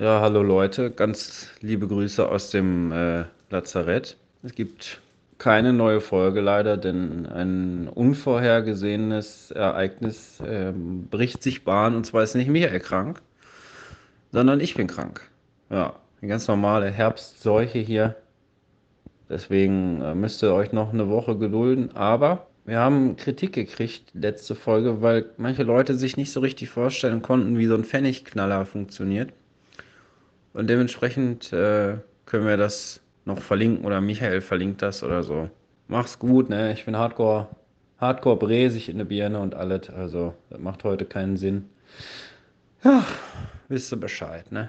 Ja, hallo Leute, ganz liebe Grüße aus dem äh, Lazarett. Es gibt keine neue Folge leider, denn ein unvorhergesehenes Ereignis äh, bricht sich Bahn und zwar ist nicht Michael krank, sondern ich bin krank. Ja, eine ganz normale Herbstseuche hier. Deswegen äh, müsst ihr euch noch eine Woche gedulden, aber wir haben Kritik gekriegt letzte Folge, weil manche Leute sich nicht so richtig vorstellen konnten, wie so ein Pfennigknaller funktioniert. Und dementsprechend äh, können wir das noch verlinken oder Michael verlinkt das oder so. Mach's gut, ne? Ich bin Hardcore, Hardcore bräsig in der Birne und alles. Also, das macht heute keinen Sinn. Ja, wisst ihr Bescheid, ne?